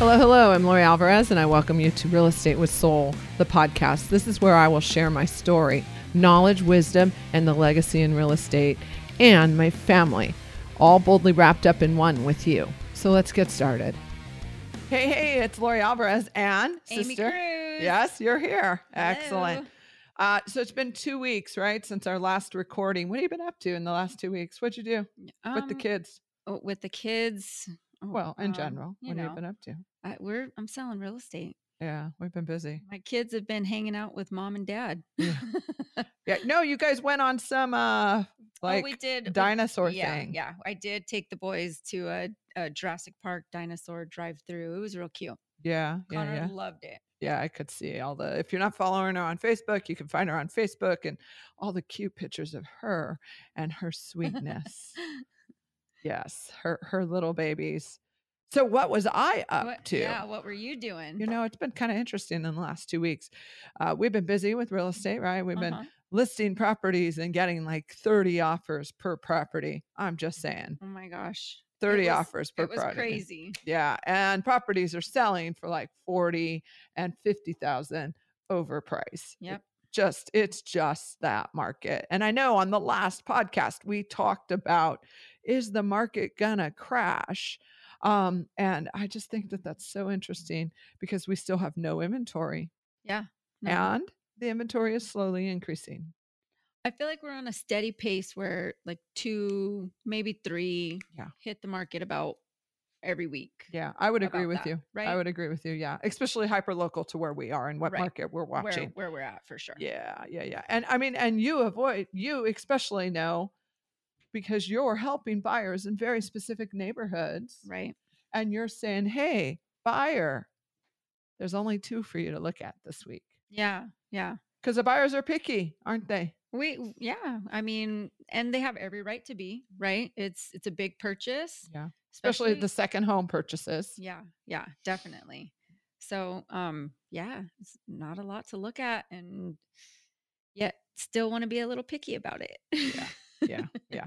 Hello, hello. I'm Lori Alvarez, and I welcome you to Real Estate with Soul, the podcast. This is where I will share my story, knowledge, wisdom, and the legacy in real estate, and my family, all boldly wrapped up in one with you. So let's get started. Hey, hey, it's Lori Alvarez and Amy sister. Cruz. Yes, you're here. Hello. Excellent. Uh, so it's been two weeks, right, since our last recording. What have you been up to in the last two weeks? What'd you do with the Um, kids? oh, With the kids. oh, Well, in um, general, you what have you been up to? I, we're I'm selling real estate. Yeah, we've been busy. My kids have been hanging out with mom and dad. Yeah. Yeah, no, you guys went on some uh like oh, we did we- dinosaur yeah, thing. Yeah, I did take the boys to a, a Jurassic Park dinosaur drive-through. It was real cute. Yeah, yeah, Connor yeah. loved it. Yeah, I could see all the. If you're not following her on Facebook, you can find her on Facebook and all the cute pictures of her and her sweetness. yes, her her little babies. So what was I up What- to? Yeah, what were you doing? You know, it's been kind of interesting in the last two weeks. Uh, we've been busy with real estate, right? We've been Uh-huh. listing properties and getting like 30 offers per property. I'm just saying, Oh my gosh. 30 was- offers per It was property. crazy. Yeah, and properties are selling for like 40 and 50,000 over price. It Yep. Just it's just that market. And I know on the last podcast we talked about is the market gonna crash? Um and I just think that that's so interesting because we still have no inventory Yeah. no. and the inventory is slowly increasing. I feel like we're on a steady pace where like two, maybe three Yeah. hit the market about every week. Yeah, I would agree with that, you. I would agree with you. Yeah, especially hyper local to where we are and what Right. market we're watching. Where, where we're at for sure. Yeah, yeah, yeah. And I mean, and you avoid you especially know because you're helping buyers in very specific neighborhoods. Right. And you're saying, hey, buyer, there's only two for you to look at this week. Yeah. Yeah. Because the buyers are picky, aren't they? We yeah. I mean, and they have every right to be, right? It's it's a big purchase. Yeah. Especially, the second home purchases. Yeah, yeah, definitely. So um yeah, it's not a lot to look at and yet still want to be a little picky about it. Yeah. Yeah. yeah.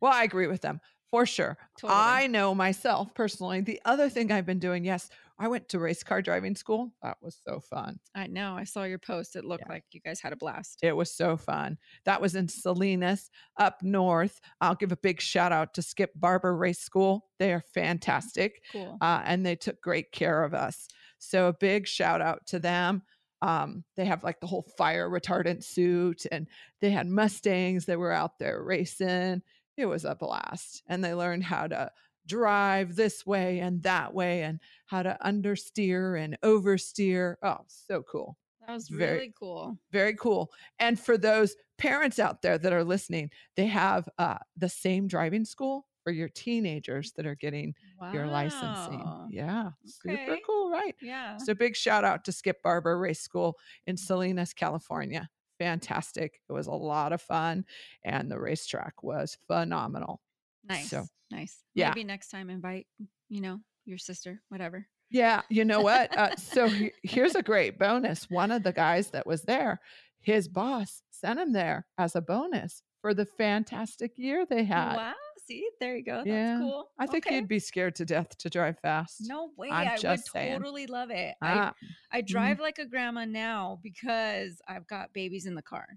Well, I agree with them for sure. Totally. I know myself personally. The other thing I've been doing, yes, I went to race car driving school. That was so fun. I know. I saw your post. It looked Yeah. like you guys had a blast. It was so fun. That was in Salinas up north. I'll give a big shout out to Skip Barber Race School. They are fantastic Cool. uh, and they took great care of us. So a big shout out to them. Um, they have like the whole fire retardant suit and they had Mustangs that were out there racing. It was a blast. And they learned how to drive this way and that way and how to understeer and oversteer. Oh, so cool that was very- really cool. very cool. And for those parents out there that are listening, they have uh, the same driving school for your teenagers that are getting your licensing. Wow. Yeah, super cool, right? Yeah. So big shout out to Skip Barber Race School in Salinas, California. Fantastic. It was a lot of fun, and the racetrack was phenomenal. Nice. So, nice. yeah. Maybe next time invite, you know, your sister, whatever. Yeah, you know what? Uh, so he- here's a great bonus. One of the guys that was there, his boss sent him there as a bonus for the fantastic year they had. Wow. See, there you go. That's cool. I think Okay. you'd be scared to death to drive fast. No way. I'm I would saying. totally love it. I, Ah, I drive like a grandma now because I've got babies in the car. mm.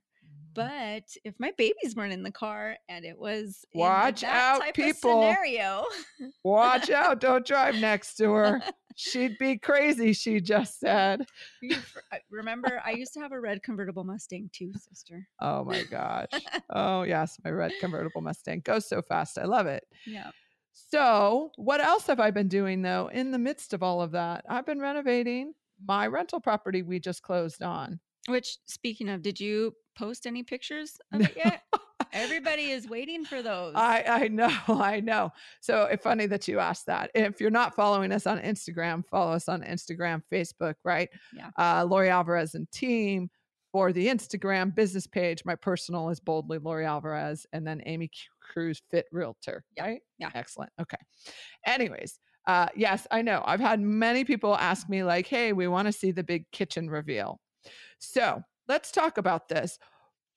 But if my babies weren't in the car and it was in Watch that out, type people. of scenario, Watch out, don't drive next to her. She'd be crazy, she just said. I- uh, remember I used to have a red convertible Mustang too, sister. Oh my gosh. Oh, yes, my red convertible Mustang goes so fast. I love it. Yeah. So, what else have I been doing though in the midst of all of that? I've been renovating my rental property we just closed on. Which, speaking of, did you post any pictures of it yet? Everybody is waiting for those. I I know, I know. So it's funny that you asked that. If you're not following us on Instagram, follow us on Instagram, Facebook, right? Yeah. Uh, Lori Alvarez and team for the Instagram business page. My personal is boldly Lori Alvarez, and then Amy Cruz Fit Realtor. Yeah, Right? yeah. Excellent. Okay. Anyways, uh, yes, I know. I've had many people ask me like, "Hey, we want to see the big kitchen reveal." So let's talk about this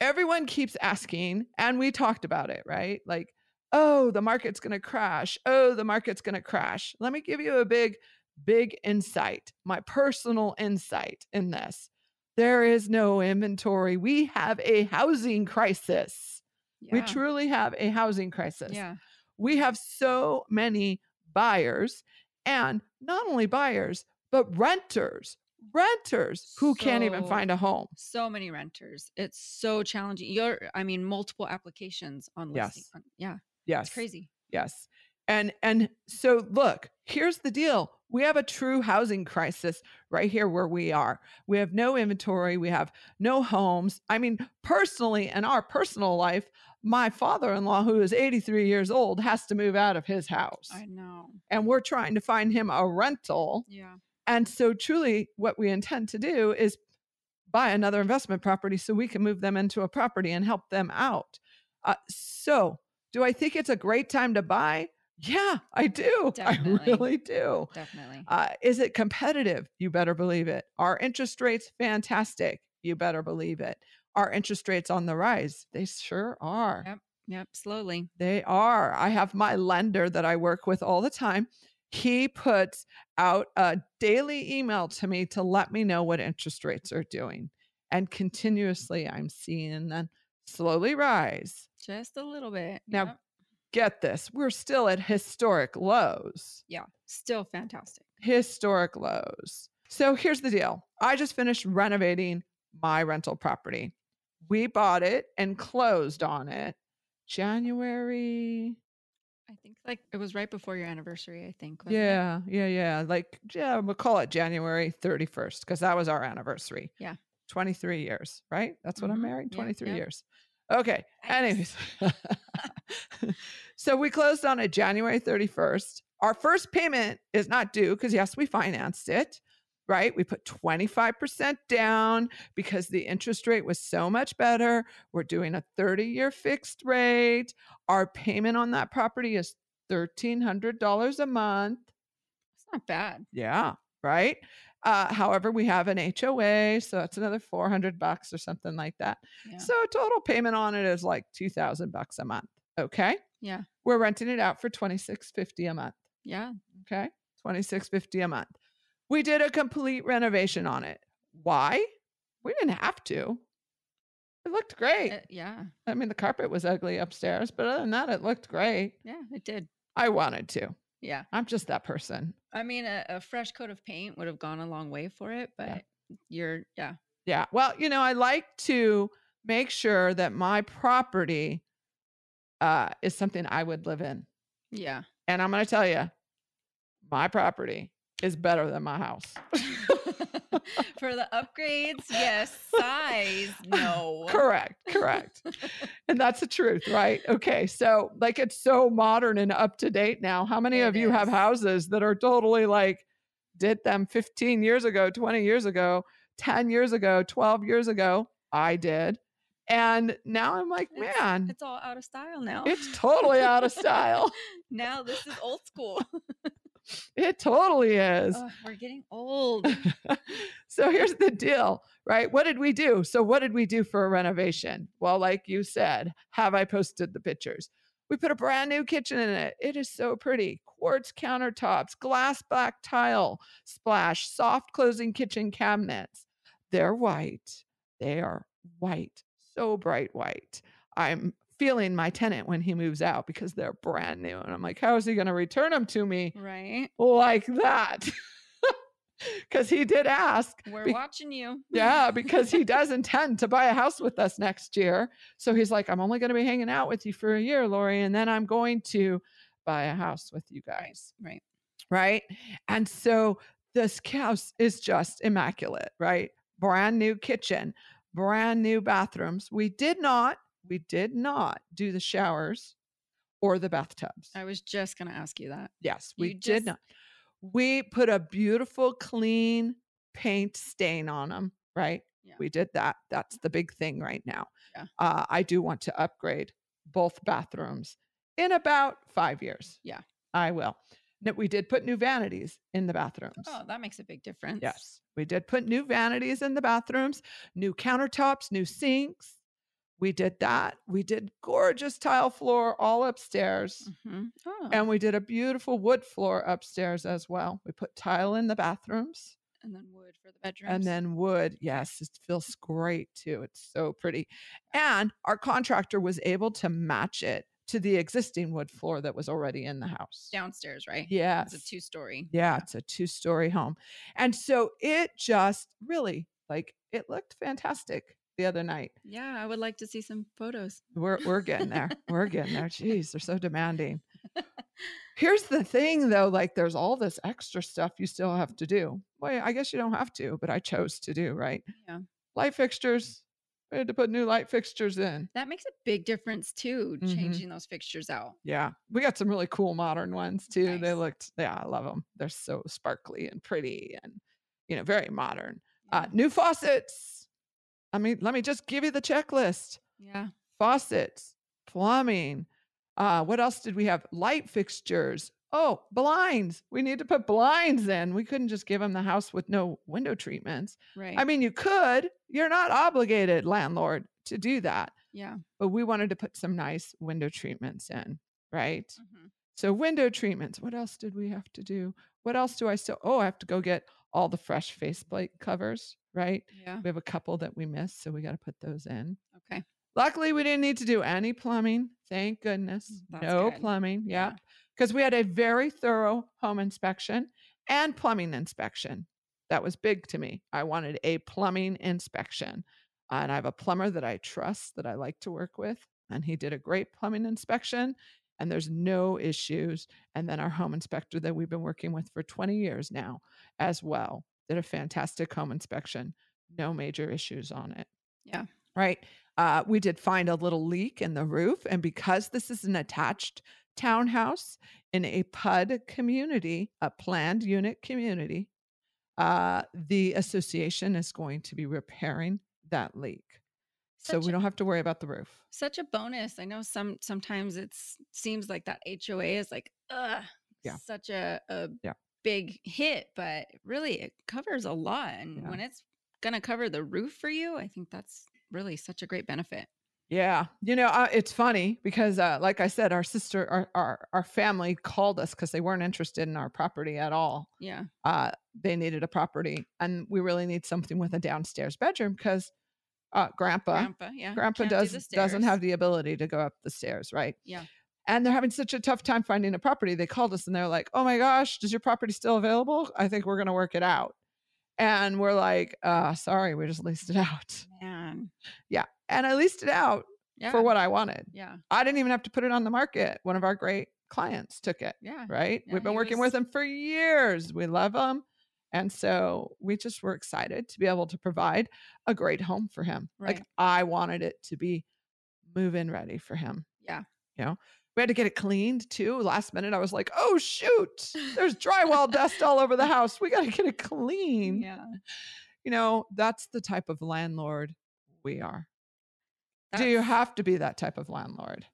everyone keeps asking, and we talked about it, right? Like, oh, the market's going to crash. Oh, the market's going to crash. Let me give you a big big insight, my personal insight in this. There is no inventory. We have a housing crisis. We truly have a housing crisis. Yeah. We have so many buyers, and not only buyers, but renters, renters who can't even find a home. So many renters. It's so challenging. You're, I mean, multiple applications on listing. Yes. Yeah. Yes. It's crazy. Yes. And and so look, here's the deal. We have a true housing crisis right here where we are. We have no inventory, we have no homes. I mean, personally in our personal life, my father-in-law who is 83 years old has to move out of his house. I know. And we're trying to find him a rental. Yeah. And so truly what we intend to do is buy another investment property so we can move them into a property and help them out. Uh, so, do I think it's a great time to buy? Yeah, I do. Definitely. I really do. Definitely. Uh, is it competitive? You better believe it. Are interest rates fantastic? You better believe it. Are interest rates on the rise? They sure are. Yep. Yep. Slowly. They are. I have my lender that I work with all the time. He puts out a daily email to me to let me know what interest rates are doing. And continuously, I'm seeing them slowly rise. Just a little bit. Now- Yep. Get this, we're still at historic lows. Yeah. Still fantastic. Historic lows. So here's the deal I just finished renovating my rental property. We bought it and closed on it January I think like it was right before your anniversary, I think. wasn't it? Yeah, yeah, yeah. Like, yeah, we'll call it January 31st because that was our anniversary. Yeah. 23 years, right? That's what I'm Mhm. married, Yep, 23 yep. years. Okay. Anyways. so we closed on a January 31st. Our first payment is not due because, yes, we financed it, right? We put 25% down because the interest rate was so much better. We're doing a 30 year fixed rate. Our payment on that property is $1,300 a month. It's not bad. Yeah, right. Uh, however, we have an HOA, so it's another 400 bucks or something like that. Yeah. So total payment on it is like 2000 bucks a month. Okay. Yeah. We're renting it out for 2650 a month. Yeah. Okay. 2650 a month. We did a complete renovation on it. Why? We didn't have to. It looked great. Uh, yeah. I mean, the carpet was ugly upstairs, but other than that, it looked great. Yeah. It did. I wanted to. Yeah. I'm just that person. I mean, a, a fresh coat of paint would have gone a long way for it, but Yeah. you're, yeah. Yeah. Well, you know, I like to make sure that my property uh, is something I would live in. Yeah. And I'm going to tell you, my property is better than my house. For the upgrades, yes. Size, no. correct. Correct. and that's the truth, right? Okay. So, like, it's so modern and up to date now. How many It of you have houses that are totally like, did them 15 years ago, 20 years ago, 10 years ago, 12 years ago? I did. And now I'm like, It's- man, It's all out of style now. it's totally out of style. now this is old school. It totally is. Ugh, we're getting old. so here's the deal, right? What did we do? So, what did we do for a renovation? Well, like you said, have I posted the pictures? We put a brand new kitchen in it. It is so pretty. Quartz countertops, glass black tile splash, soft closing kitchen cabinets. They're white. They are white, so bright white. I'm feeling my tenant when he moves out because they're brand new. And I'm like, how is he going to return them to me right? like that? Because he did ask. We're Be- watching you. Yeah, because he does intend to buy a house with us next year. So he's like, I'm only going to be hanging out with you for a year, Lori, and then I'm going to buy a house with you guys. Right. Right. And so this house is just immaculate, right? Brand new kitchen, brand new bathrooms. We did not, we did not do the showers or the bathtubs. I was just going to ask you that. Yes, we You did not. We put a beautiful, clean paint stain on them, right? Yeah. We did that. That's the big thing right now. Yeah. Uh, I do want to upgrade both bathrooms in about five years. Yeah. I will. We did put new vanities in the bathrooms. Oh, that makes a big difference. Yes, we did put new vanities in the bathrooms, new countertops, new sinks. We did that. We did gorgeous tile floor all upstairs. hmm Oh, And we did a beautiful wood floor upstairs as well. We put tile in the bathrooms and then wood for the bedrooms. and then wood. Yes, it feels great too. It's so pretty. And our contractor was able to match it to the existing wood floor that was already in the house. downstairs, right? Yeah. It's a two story. Yeah, it's a two story home. And so it just really like it looked fantastic the other night. Yeah, I would like to see some photos. We're we're getting there. We're getting there. Jeez, they're so demanding. Here's the thing though, like there's all this extra stuff you still have to do. Well, I guess you don't have to, but I chose to do, right? Yeah. Light fixtures. We had to put new light fixtures in. That makes a big difference too, Mhm. changing those fixtures out. Yeah. We got some really cool modern ones too. They looked, yeah, I love them. They're so sparkly and pretty and, you know, very modern. Uh, new faucets. I mean, let me just give you the checklist. yeah. faucets, plumbing. Uh, what else did we have? Light fixtures. Oh, blinds. We need to put blinds in. We couldn't just give them the house with no window treatments. Right. I mean, you could. You're not obligated, landlord, to do that. yeah. But we wanted to put some nice window treatments in, right? Mhm. So, window treatments. What else did we have to do? What else do I still? Oh, I have to go get all the fresh faceplate covers, right? Yeah. We have a couple that we missed, so we got to put those in. Okay. Luckily, we didn't need to do any plumbing. Thank goodness. Mm, That's no good. plumbing. Yeah. Because we had a very thorough home inspection and plumbing inspection. That was big to me. I wanted a plumbing inspection. And I have a plumber that I trust that I like to work with. And he did a great plumbing inspection. And there's no issues. And then our home inspector that we've been working with for 20 years now as well did a fantastic home inspection. No major issues on it. Yeah. Right. Uh, we did find a little leak in the roof. And because this is an attached townhouse in a PUD community, a planned unit community, uh, the association is going to be repairing that leak. So Such we a- don't have to worry about the roof. Such a bonus. I know some sometimes it's seems like that HOA is like, ugh, Yeah. such a, a Yeah. Big hit, but really it covers a lot. And Yeah. when it's gonna cover the roof for you, I think that's really such a great benefit. Yeah, you know, uh, it's funny because, uh, like I said, our sister, our our, our family called us because they weren't interested in our property at all. Yeah. Uh, they needed a property, and we really need something with a downstairs bedroom because uh, Grandpa, Grandpa, yeah. Grandpa can't do does the doesn't have the ability to go up the stairs, right? Yeah. And they're having such a tough time finding a property. They called us and they're like, "Oh my gosh, does your property still available? I think we're going to work it out." And we're like, uh, "Sorry, we just leased it out." man. Yeah, and I leased it out Yeah. for what I wanted. Yeah. I didn't even have to put it on the market. One of our great clients took it, Yeah. right? Yeah, We've been working was- with them for years. We love them. And so we just were excited to be able to provide a great home for him. Like I wanted it to be move in ready for him. Yeah. You know, we had to get it cleaned too. Last minute, I was like, oh, shoot, there's drywall dust all over the house. We got to get it clean. Yeah. You know, that's the type of landlord we are. Do you have to be that type of landlord?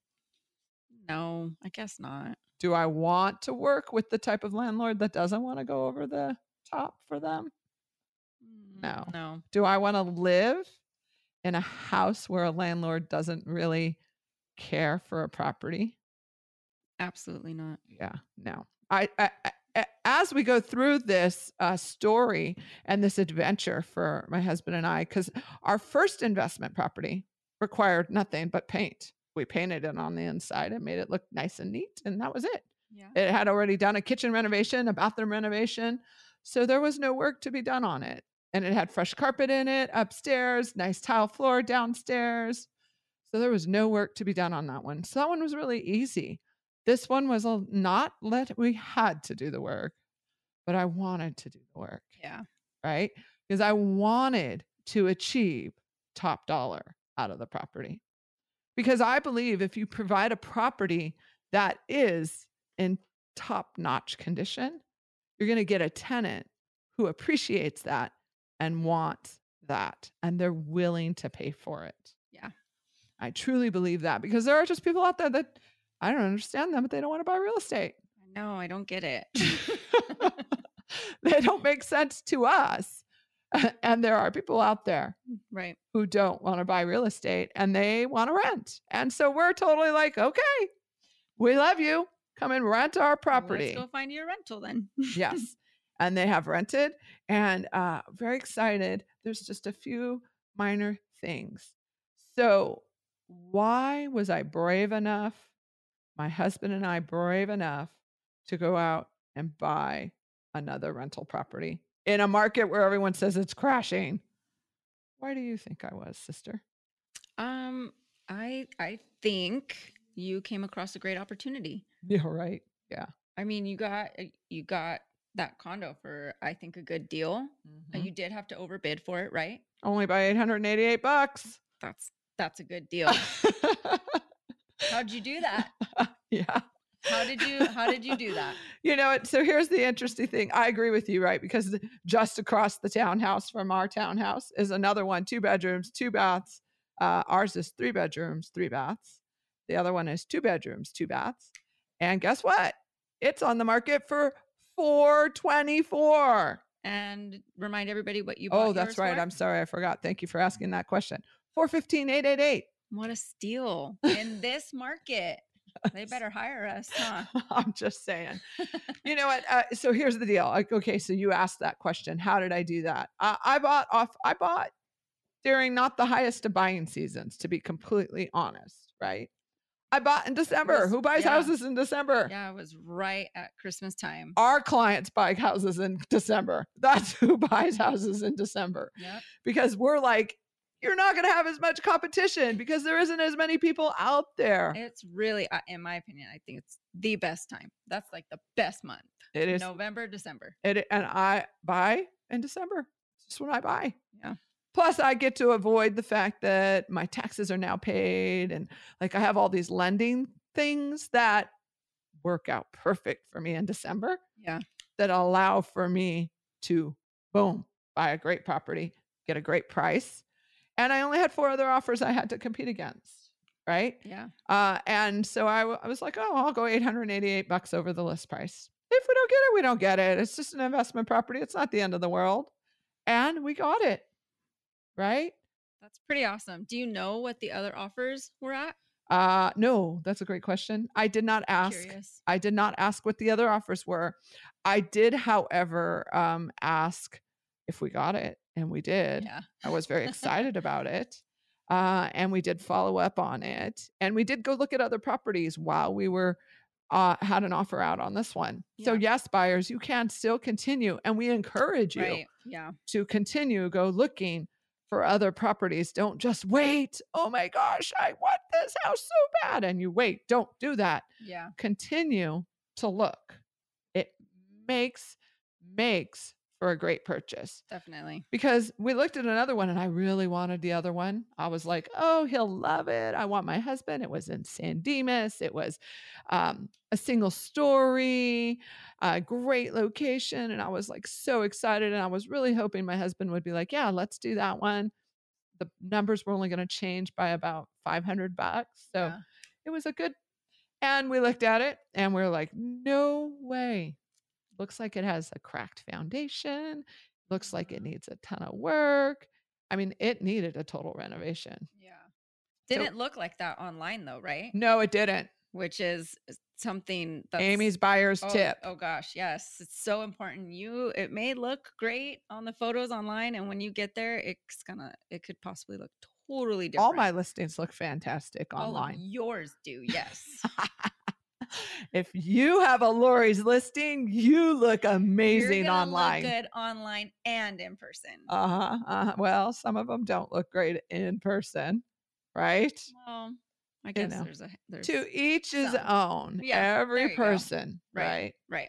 No, I guess not. do I want to work with the type of landlord that doesn't want to go over the top for them? No. Mm, No. Do I want to live in a house where a landlord doesn't really care for a property? Absolutely not. Yeah, no. I as we go through this uh, story and this adventure for my husband and I, because our first investment property required nothing but paint. We painted it on the inside and made it look nice and neat, and that was it. Yeah. It had already done a kitchen renovation, a bathroom renovation. So there was no work to be done on it. And it had fresh carpet in it upstairs, nice tile floor downstairs. So there was no work to be done on that one. So that one was really easy. This one was a, not let, we had to do the work, but I wanted to do the work, Yeah. right? Because I wanted to achieve top dollar out of the property. Because I believe if you provide a property that is in top notch condition, you're going to get a tenant who appreciates that and wants that, and they're willing to pay for it. Yeah. I truly believe that because there are just people out there that I don't understand them, but they don't want to buy real estate. No. I don't get it. they don't make sense to us. and there are people out there Right. who don't want to buy real estate and they want to rent. And so we're totally like, okay, we love you. Come and rent our property. Let's go find you a rental then. yes. And they have rented and uh very excited. There's just a few minor things. So why was I brave enough, my husband and I brave enough to go out and buy another rental property in a market where everyone says it's crashing? Why do you think I was, sister? Um, I I think you came across a great opportunity. Yeah, right. Yeah. I mean, you got uh, you got that condo for I think a good deal. Mhm. You did have to overbid for it, right? Only by 888 bucks. That's that's a good deal. How'd you do that? yeah. How did you how did you do that? You know, what? so here's the interesting thing. I agree with you, right? Because just across the townhouse from our townhouse is another one, two bedrooms, two baths. Uh, ours is three bedrooms, three baths. The other one is two bedrooms, two baths. And guess what? It's on the market for 424. And remind everybody what you bought. Oh, that's right. for? I'm sorry. I forgot. Thank you for asking that question. 415 888. What a steal in this market. They better hire us, huh? I'm just saying. you know what? Uh, so here's the deal. Like, okay, so you asked that question. How did I do that? Uh, I bought off. I bought during not the highest of buying seasons, to be completely honest. Right? I bought in December. was- Who buys yeah. houses in December? Yeah, it was right at Christmas time. Our clients buy houses in December. That's who buys houses in December Yep. because we're like, you're not going to have as much competition because there isn't as many people out there. It's really, in my opinion, I think it's the best time. That's like the best month. It is November, December. It and I buy in December. It's just when I buy. Yeah. Plus, I get to avoid the fact that my taxes are now paid, and like I have all these lending things that work out perfect for me in December Yeah. that allow for me to boom buy a great property, get a great price, and I only had four other offers I had to compete against. Right. Yeah. Uh, and so I, w- I was like, oh, I'll go 888 bucks over the list price. If we don't get it, we don't get it. It's just an investment property. It's not the end of the world. And we got it. Right? That's pretty awesome. Do you know what the other offers were at? Uh, no, that's a great question. I did not ask. Curious. I did not ask what the other offers were. I did, however, um, ask if we got it, and we did. Yeah. I was very excited about it. Uh, and we did follow up on it. And we did go look at other properties while we were uh, had an offer out on this one. So yes, buyers, you can still continue, and we encourage you Right. Yeah. to continue go looking for other properties. Don't just wait. Oh my gosh, I want this house so bad, and you wait. Don't do that. Yeah. Continue to look. It makes makes for a great purchase Definitely. because we looked at another one and I really wanted the other one. I was like, oh, he'll love it. I want my husband. It was in San Dimas. It was um, a single story, a great location. And I was like so excited. And I was really hoping my husband would be like, yeah, let's do that one. The numbers were only going to change by about 500 bucks. So Yeah. it was a good, and we looked at it and we are like, no way. Looks like it has a cracked foundation. Looks like it Mhm. needs a ton of work. I mean, it needed a total renovation. Yeah. Didn't look like that online though, right? No, it didn't. Which is something that's Amy's buyer's oh, tip. Oh gosh, yes. It's so important. You it may look great on the photos online and when you get there, it's gonna it could possibly look totally different. All my listings look fantastic online. yours do, yes. if you have a Lori's listing, you look amazing online. Look good online and in person. Uh-huh, uh-huh. Well, some of them don't look great in person, right? well, I guess know, there's a there's To each his own. Yeah, Every person, Right. right? right.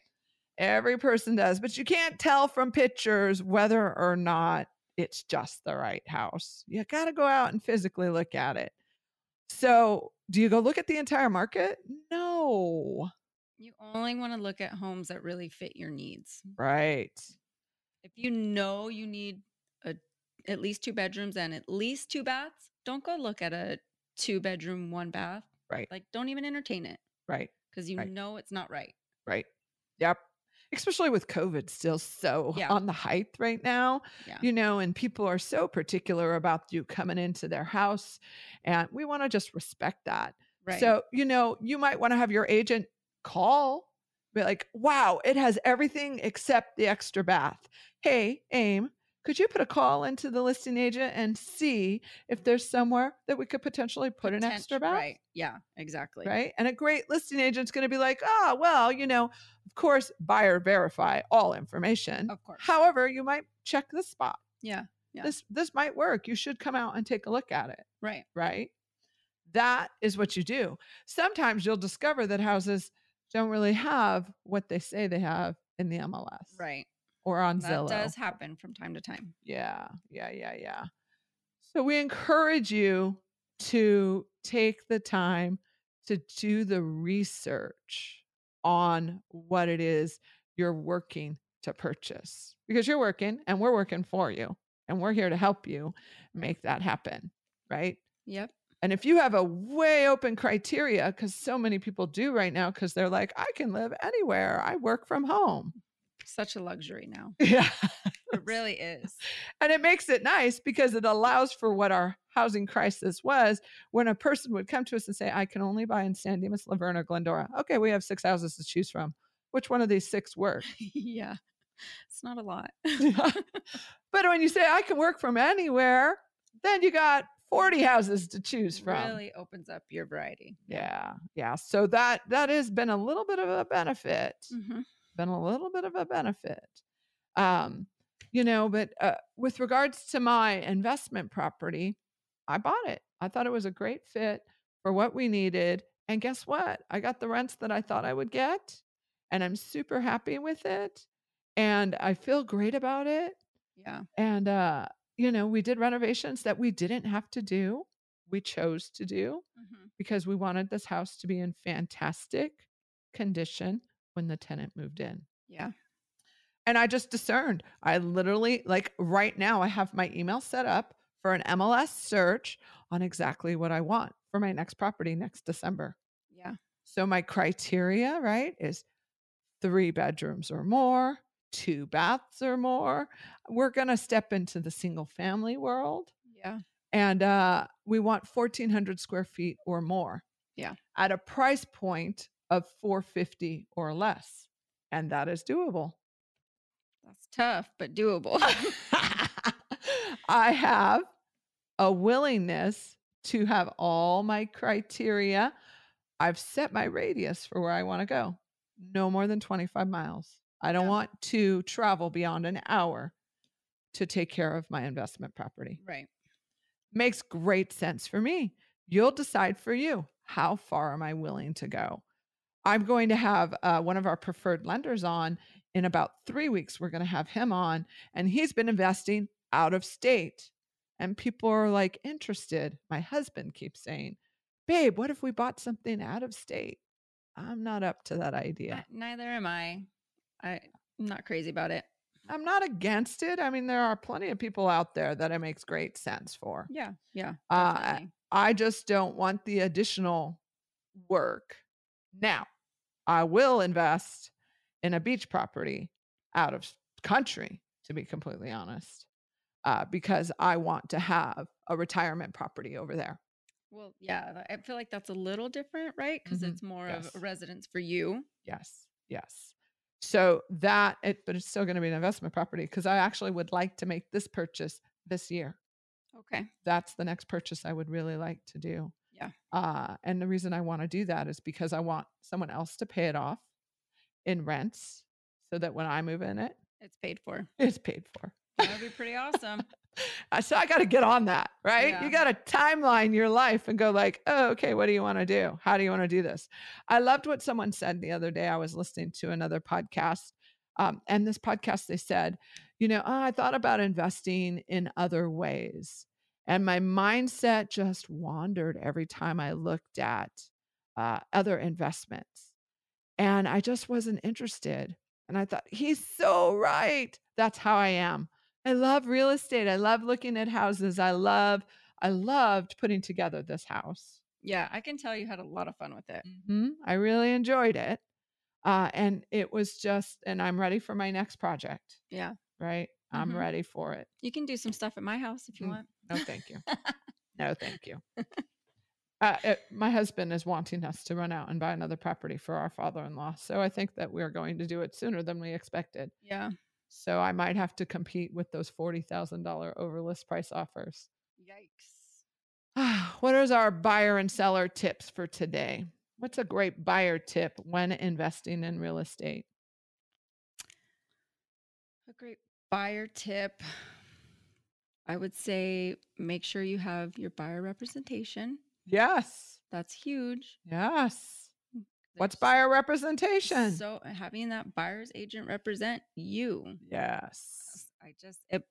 Every person does, but you can't tell from pictures whether or not it's just the right house. You got to go out and physically look at it. So, do you go look at the entire market? No. Oh. You only want to look at homes that really fit your needs. Right. If you know you need a at least two bedrooms and at least two baths, don't go look at a two bedroom, one bath. Right. Like don't even entertain it Right. because you Right. know it's not right. Right. Yep. especially with COVID still so Yeah. on the height right now, Yeah. you know, and people are so particular about you coming into their house. And we want to just respect that. Right. So, you know, you might want to have your agent call, be like, wow, it has everything except the extra bath. Hey, AIM, could you put a call into the listing agent and see if there's somewhere that we could potentially put an Potent- extra bath? Right. Yeah. Exactly. Right. And a great listing agent's going to be like, oh, well, you know, of course, buyer verify all information. Of course. However, you might check the spot. Yeah. Yeah. This this might work. You should come out and take a look at it Right. right? That is what you do. Sometimes you'll discover that houses don't really have what they say they have in the MLS Right. or on That Zillow. does happen from time to time. Yeah, yeah, yeah, yeah. So we encourage you to take the time to do the research on what it is you're working to purchase because you're working and we're working for you and we're here to help you make that happen, right? Yep. And if you have a way open criteria, because so many people do right now, because they're like, I can live anywhere, I work from home. Such a luxury now. Yeah. It really is. and it makes it nice because it allows for what our housing crisis was when a person would come to us and say, I can only buy in San Dimas, La Verne, or Glendora. Okay, we have six houses to choose from. Which one of these six work? yeah. It's not a lot. but when you say I can work from anywhere, then you got 40 houses to choose from. Really opens up your variety. Yeah. Yeah. So that that has been a little bit of a benefit. hmm Been a little bit of a benefit. Um, you know, but uh, with regards to my investment property, I bought it. I thought it was a great fit for what we needed. And guess what? I got the rents that I thought I would get, and I'm super happy with it. And I feel great about it. Yeah. And uh, you know, we did renovations that we didn't have to do. We chose to do hmm because we wanted this house to be in fantastic condition when the tenant moved in. Yeah. And I just discerned. I literally, like right now, I have my email set up for an MLS search on exactly what I want for my next property next December. Yeah. So my criteria, right, is three bedrooms or more, two baths or more. We're going to step into the single family world Yeah. and uh, we want 1400 square feet or more Yeah. at a price point of 450 or less and that is doable That's tough, but doable. i have a willingness to have all my criteria i've set my radius for where i want to go no more than 25 miles i don't Yeah. want to travel beyond an hour to take care of my investment property right. makes great sense for me. You'll decide for you how far am I willing to go. I'm going to have uh, one of our preferred lenders on in about three weeks. We're going to have him on, and he's been investing out of state. And people are like interested. My husband keeps saying, Babe, what if we bought something out of state? I'm not up to that idea. Neither am I. I- I'm not crazy about it. I'm not against it. I mean, there are plenty of people out there that it makes great sense for. Yeah. Yeah. Uh. I just don't want the additional work. Now, I will invest in a beach property out of country, to be completely honest, uh, because I want to have a retirement property over there. well, yeah. I feel like that's a little different, right? Because Mhm. it's more of a residence for you. Yes, yes. So that, it, but it's still going to be an investment property because I actually would like to make this purchase this year. Okay. that's the next purchase I would really like to do. Yeah. Uh, and the reason I want to do that is because I want someone else to pay it off in rents so that when I move in it, It's paid for. it's paid for. That would be pretty awesome. So I got to get on that, right? Yeah. You got to timeline your life and go like, oh, okay, what do you want to do? How do you want to do this? I loved what someone said the other day. I was listening to another podcast. Um, and this podcast, they said, you know, oh, I thought about investing in other ways. And my mindset just wandered every time I looked at uh, other investments. And I just wasn't interested. And I thought, he's so right. That's how I am. I love real estate. I love looking at houses. I love, I loved putting together this house. Yeah. I can tell you had a lot of fun with it. Mhm. I really enjoyed it. Uh, and it was just, and I'm ready for my next project, Yeah. right? I'm Mhm. ready for it. You can do some stuff at my house if you Mm. want. No, thank you. No, thank you. Uh, it, my husband is wanting us to run out and buy another property for our father in law. So I think that we're going to do it sooner than we expected. yeah. So I might have to compete with those $40,000 over list price offers. Yikes. what is our buyer and seller tips for today? What's a great buyer tip when investing in real estate? A great buyer tip. I would say make sure you have your buyer representation. Yes. That's huge. Yes. What's buyer representation? So having that buyer's agent represent you. yes. I just it,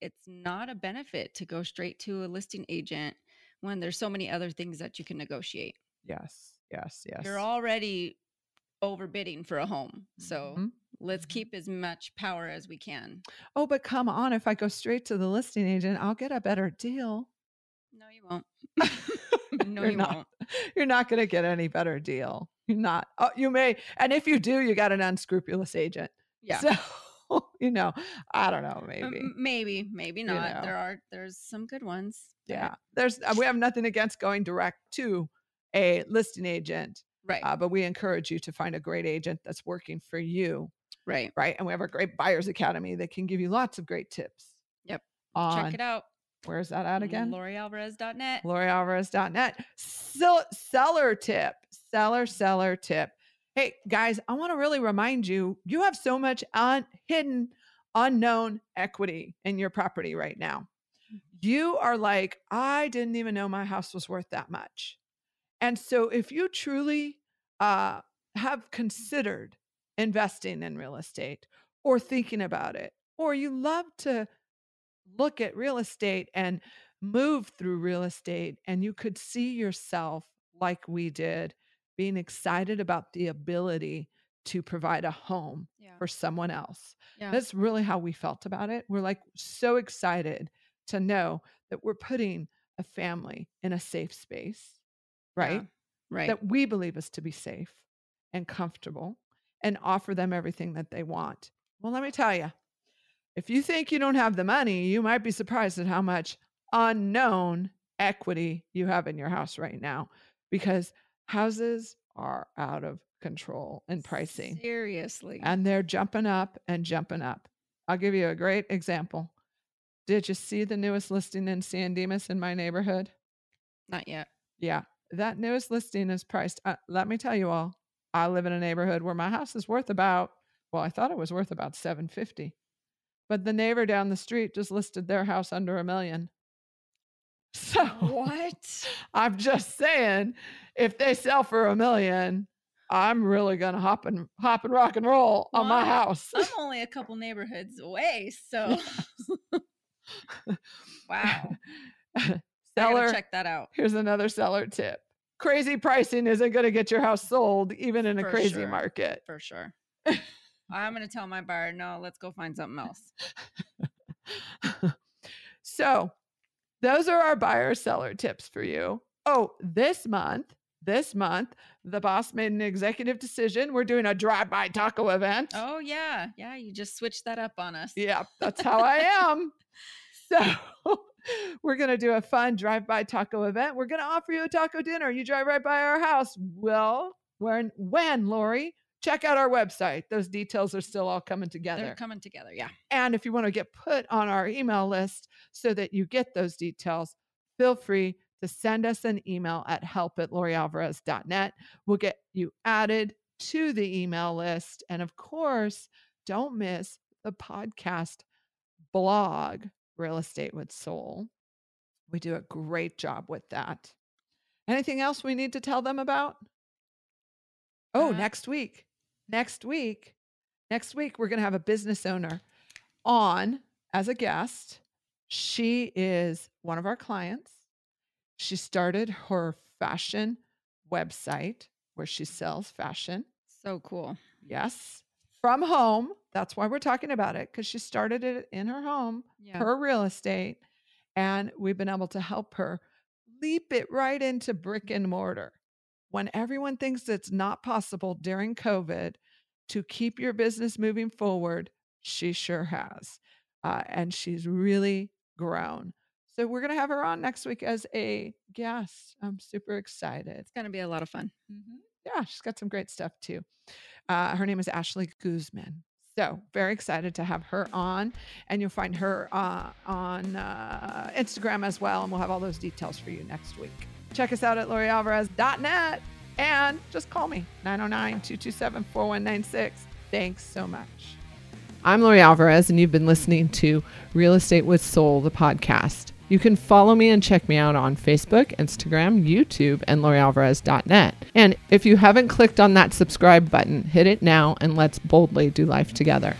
it's not a benefit to go straight to a listing agent when there's so many other things that you can negotiate. Yes. Yes. Yes. You're already overbidding for a home. So Mhm. let's Mhm. keep as much power as we can. Oh, but come on. If I go straight to the listing agent, I'll get a better deal. No, you won't. no, You're you not. won't. You're not going to get any better deal. You're not. Oh, you may. And if you do, you got an unscrupulous agent. Yeah. So, you know, I don't know. Um, Maybe. maybe, maybe not. know. There are there's some good ones. Yeah. There's, uh, we have nothing against going direct to a listing agent, Right. uh, but we encourage you to find a great agent that's working for you. right. Right. And we have a great buyers academy that can give you lots of great tips. Yep. Check it out. Where's that at again? LoriAlvarez.net. LoriAlvarez.net. Sell, seller tip, seller, seller tip. Hey, guys, I want to really remind you you have so much un- hidden, unknown equity in your property right now. You are like, I didn't even know my house was worth that much. And so, if you truly uh, have considered investing in real estate or thinking about it, or you love to look at real estate and move through real estate and you could see yourself like we did being excited about the ability to provide a home Yeah. for someone else. Yeah. That's really how we felt about it. We're like so excited to know that we're putting a family in a safe space, right? Yeah. Right. That we believe is to be safe and comfortable and offer them everything that they want. Well, let me tell you, if you think you don't have the money, you might be surprised at how much unknown equity you have in your house right now because houses are out of control in pricing Seriously. and they're jumping up and jumping up. I'll give you a great example. Did you see the newest listing in San Dimas in my neighborhood? Not yet. Yeah, that newest listing is priced. Uh, let me tell you all, I live in a neighborhood where my house is worth about, well, I thought it was worth about 750. But the neighbor down the street just listed their house under a million. So What? I'm just saying, if they sell for a million, I'm really gonna hop and hop and rock and roll on my house. I'm only a couple neighborhoods away, so wow. Seller, check that out. here's another seller tip. Crazy pricing isn't gonna get your house sold, even in a For crazy sure. market. For sure. I'm gonna tell my buyer, no, let's go find something else. so those are our buyer seller tips for you. Oh, this month, this month, the boss made an executive decision. We're doing a drive-by taco event. Oh yeah. Yeah, you just switched that up on us. Yeah, that's how I am. So we're going to do a fun drive-by taco event. We're going to offer you a taco dinner. You drive right by our house. Well, when when Lori, check out our website. Those details are still all coming together. They're coming together. Yeah. And if you want to get put on our email list so that you get those details, feel free to send us an email at help at lorialvarez.net. We'll get you added to the email list. And of course, don't miss the podcast blog, Real Estate with Soul. We do a great job with that. Anything else we need to tell them about? Oh, Uh, next week. Next week. Next week, we're going to have a business owner on as a guest. She is one of our clients. She started her fashion website where she sells fashion. So cool. Yes, from home. That's why we're talking about it because she started it in her home, Yeah. her real estate, and we've been able to help her leap it right into brick and mortar. when everyone thinks it's not possible during COVID to keep your business moving forward, she sure has. Uh, and she's really grown. So we're going to have her on next week as a guest. I'm super excited. It's going to be a lot of fun. Mm-hmm. Yeah, she's got some great stuff too. Uh, her name is Ashley Guzman. So very excited to have her on, and you'll find her uh, on uh, Instagram as well, and we'll have all those details for you next week. Check us out at lorialvarez.net and just call me 909 227 4196. Thanks so much. I'm Lori Alvarez, and you've been listening to Real Estate with Soul, the podcast. You can follow me and check me out on Facebook, Instagram, YouTube, and LoriAlvarez.net. And if you haven't clicked on that subscribe button, hit it now and let's boldly do life together.